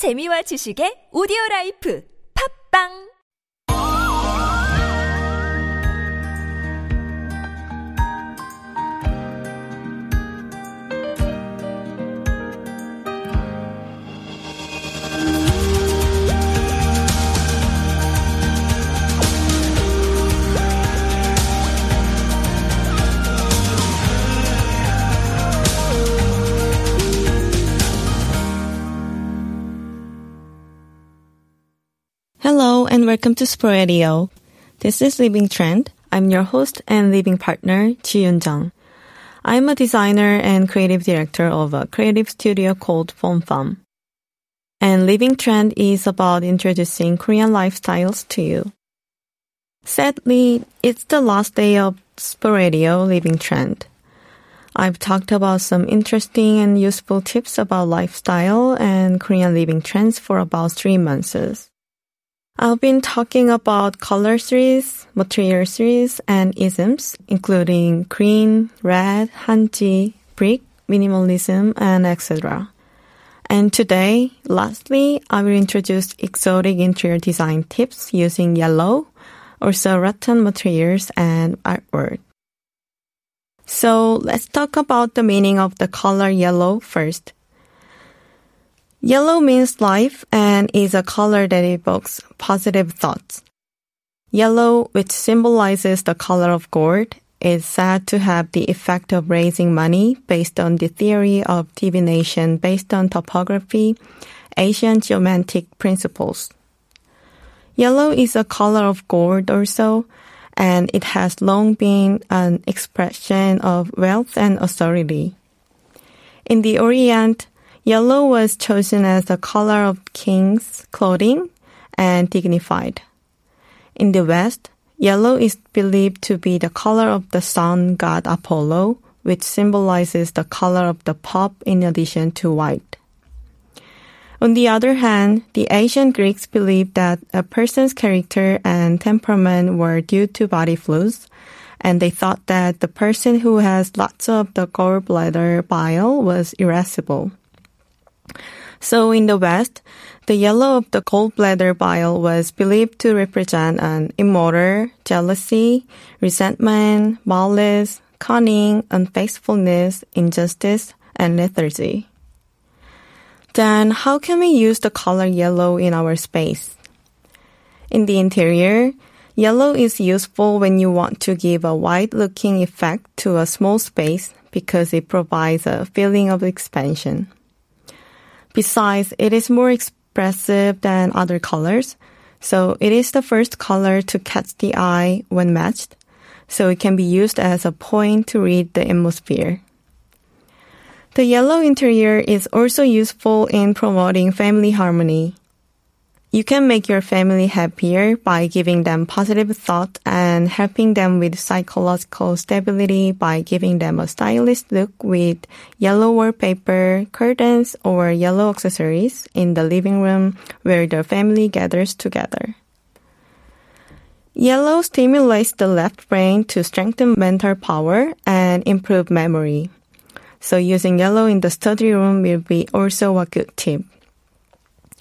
재미와 지식의 오디오 라이프. 팝빵 and welcome to Sporadio. This is Living Trend. I'm your host and living partner, Ji Jung. I'm a designer and creative director of a creative studio called FomFam. And Living Trend is about introducing Korean lifestyles to you. Sadly, it's the last day of Sporadio Living Trend. I've talked about some interesting and useful tips about lifestyle and Korean living trends for about three months. I've been talking about color series, material series, and isms, including green, red, hanji, brick, minimalism, and etc. And today, lastly, I will introduce exotic interior design tips using yellow, also rattan materials and artwork. So let's talk about the meaning of the color yellow first. Yellow means life and is a color that evokes positive thoughts. Yellow, which symbolizes the color of gold, is said to have the effect of raising money based on the theory of divination based on topography, Asian geomantic principles. Yellow is a color of gold also, and it has long been an expression of wealth and authority. In the Orient, Yellow was chosen as the color of king's clothing and dignified. In the West, yellow is believed to be the color of the sun god Apollo, which symbolizes the color of the pop in addition to white. On the other hand, the ancient Greeks believed that a person's character and temperament were due to body fluids, and they thought that the person who has lots of the gallbladder bile was irascible. So in the West, the yellow of the gallbladder bile was believed to represent an immortal, jealousy, resentment, malice, cunning, unfaithfulness, injustice, and lethargy. Then how can we use the color yellow in our space? In the interior, yellow is useful when you want to give a wide looking effect to a small space because it provides a feeling of expansion. Besides, it is more expressive than other colors, so it is the first color to catch the eye when matched, so it can be used as a point to read the atmosphere. The yellow interior is also useful in promoting family harmony. You can make your family happier by giving them positive thought and helping them with psychological stability by giving them a stylish look with yellow wallpaper, curtains, or yellow accessories in the living room where the family gathers together. Yellow stimulates the left brain to strengthen mental power and improve memory. So using yellow in the study room will be also a good tip.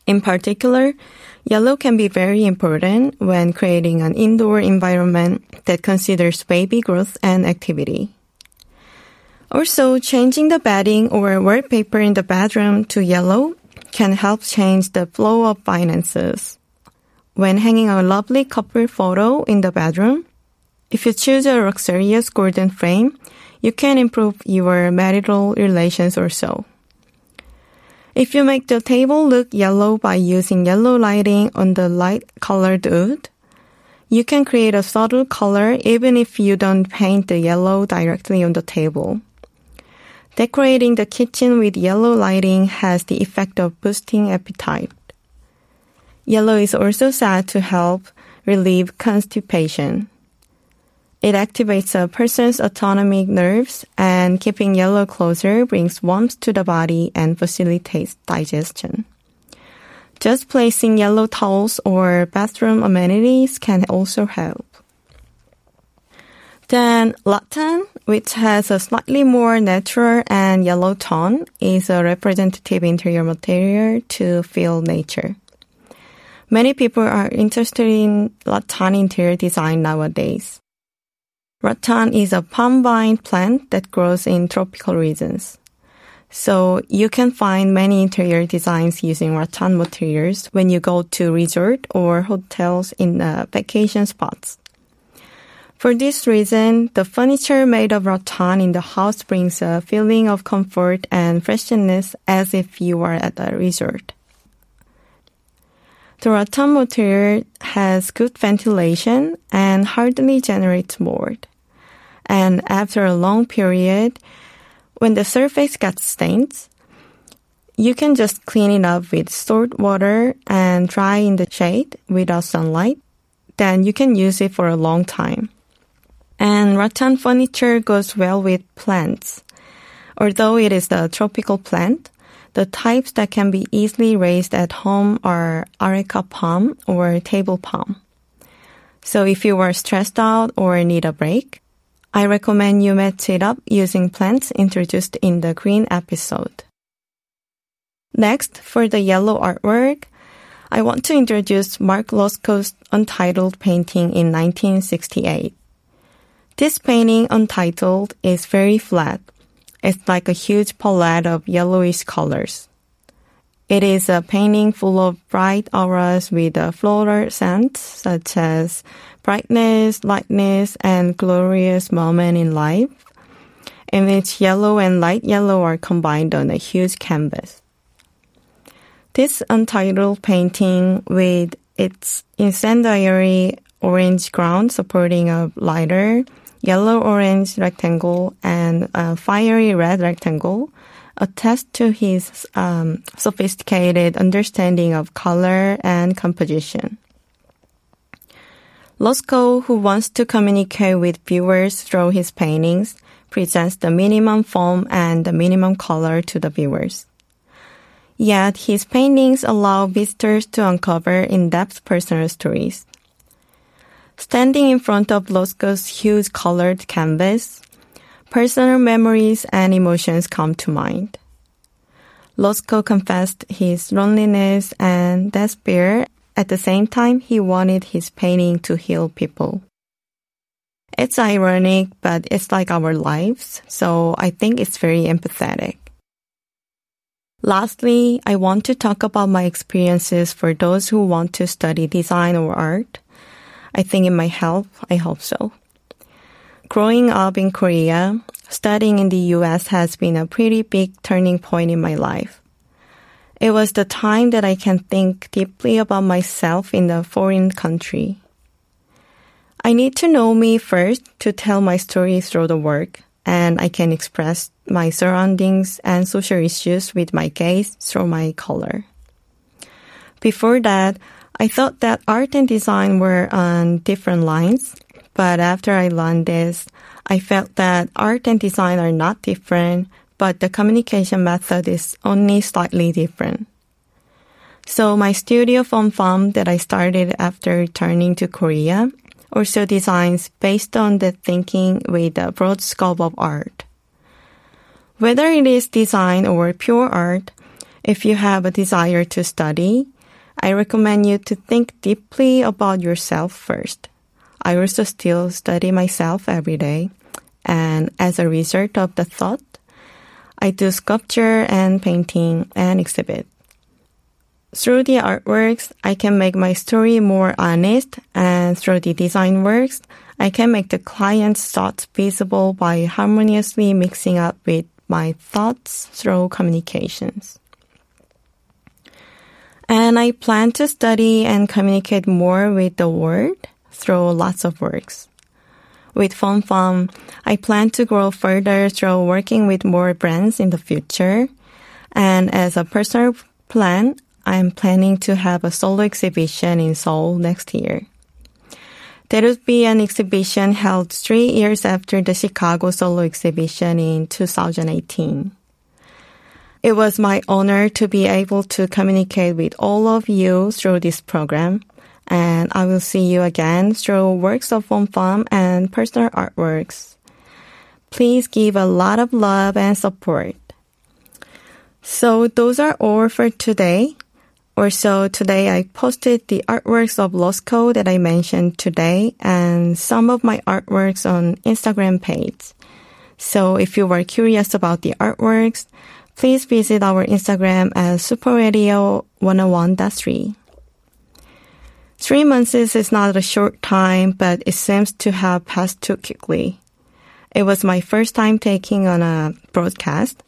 In particular, yellow can be very important when creating an indoor environment that considers baby growth and activity. Also, changing the bedding or wallpaper in the bedroom to yellow can help change the flow of finances. When hanging a lovely couple photo in the bedroom, if you choose a luxurious golden frame, you can improve your marital relations or so. If you make the table look yellow by using yellow lighting on the light colored wood, you can create a subtle color even if you don't paint the yellow directly on the table. Decorating the kitchen with yellow lighting has the effect of boosting appetite. Yellow is also said to help relieve constipation. It activates a person's autonomic nerves and keeping yellow closer brings warmth to the body and facilitates digestion. Just placing yellow towels or bathroom amenities can also help. Then rattan, which has a slightly more natural and yellow tone, is a representative interior material to feel nature. Many people are interested in rattan interior design nowadays. Rattan is a palm vine plant that grows in tropical regions. So you can find many interior designs using rattan materials when you go to resort or hotels in uh, vacation spots. For this reason, the furniture made of rattan in the house brings a feeling of comfort and freshness as if you are at a resort. The rattan material has good ventilation and hardly generates mold. And after a long period, when the surface gets stained, you can just clean it up with salt water and dry in the shade without sunlight. Then you can use it for a long time. And rattan furniture goes well with plants. Although it is a tropical plant, the types that can be easily raised at home are areca palm or table palm. So if you are stressed out or need a break, I recommend you match it up using plants introduced in the green episode. Next, for the yellow artwork, I want to introduce Mark Rothko's Untitled painting in 1968. This painting, Untitled, is very flat it's like a huge palette of yellowish colors. It is a painting full of bright auras with a floral scent, such as brightness, lightness, and glorious moment in life, in which yellow and light yellow are combined on a huge canvas. This untitled painting with its incendiary orange ground supporting a lighter yellow-orange rectangle and a fiery red rectangle attest to his um, sophisticated understanding of color and composition. Rothko, who wants to communicate with viewers through his paintings, presents the minimum form and the minimum color to the viewers. Yet his paintings allow visitors to uncover in-depth personal stories. Standing in front of Rothko's huge colored canvas, personal memories and emotions come to mind. Rothko confessed his loneliness and despair. At the same time, he wanted his painting to heal people. It's ironic, but it's like our lives, so I think it's very empathetic. Lastly, I want to talk about my experiences for those who want to study design or art. I think it might help. I hope so. Growing up in Korea, studying in the US has been a pretty big turning point in my life. It was the time that I can think deeply about myself in a foreign country. I need to know me first to tell my story through the work, and I can express my surroundings and social issues with my gaze through my color. Before that, I thought that art and design were on different lines, but after I learned this, I felt that art and design are not different, but the communication method is only slightly different. So my studio Fun Farm that I started after returning to Korea also designs based on the thinking with a broad scope of art. Whether it is design or pure art, if you have a desire to study, I recommend you to think deeply about yourself first. I also still study myself every day. And as a result of the thought, I do sculpture and painting and exhibit. Through the artworks, I can make my story more honest, and through the design works, I can make the client's thoughts visible by harmoniously mixing up with my thoughts through communications. And I plan to study and communicate more with the world through lots of works. With Fun Farm, I plan to grow further through working with more brands in the future. And as a personal plan, I'm planning to have a solo exhibition in Seoul next year. There will be an exhibition held three years after the Chicago solo exhibition in 2018. It was my honor to be able to communicate with all of you through this program. And I will see you again through works of Fun Fun and personal artworks. Please give a lot of love and support. So those are all for today. Also, today I posted the artworks of Rothko that I mentioned today and some of my artworks on Instagram page. So if you were curious about the artworks, please visit our Instagram at superradio101.3. Three months is not a short time, but it seems to have passed too quickly. It was my first time taking on a broadcast.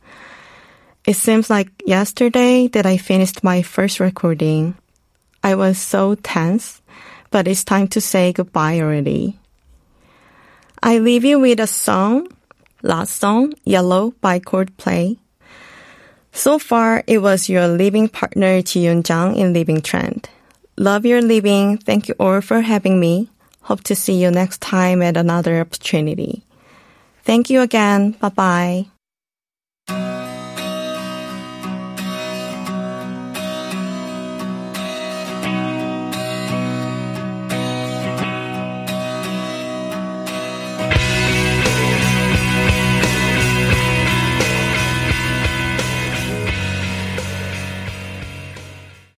It seems like yesterday that I finished my first recording. I was so tense, but it's time to say goodbye already. I leave you with a song, last song, Yellow by Coldplay. So far, it was your living partner Ji Yun Jang in Living Trend. Love your living. Thank you all for having me. Hope to see you next time at another opportunity. Thank you again. Bye bye.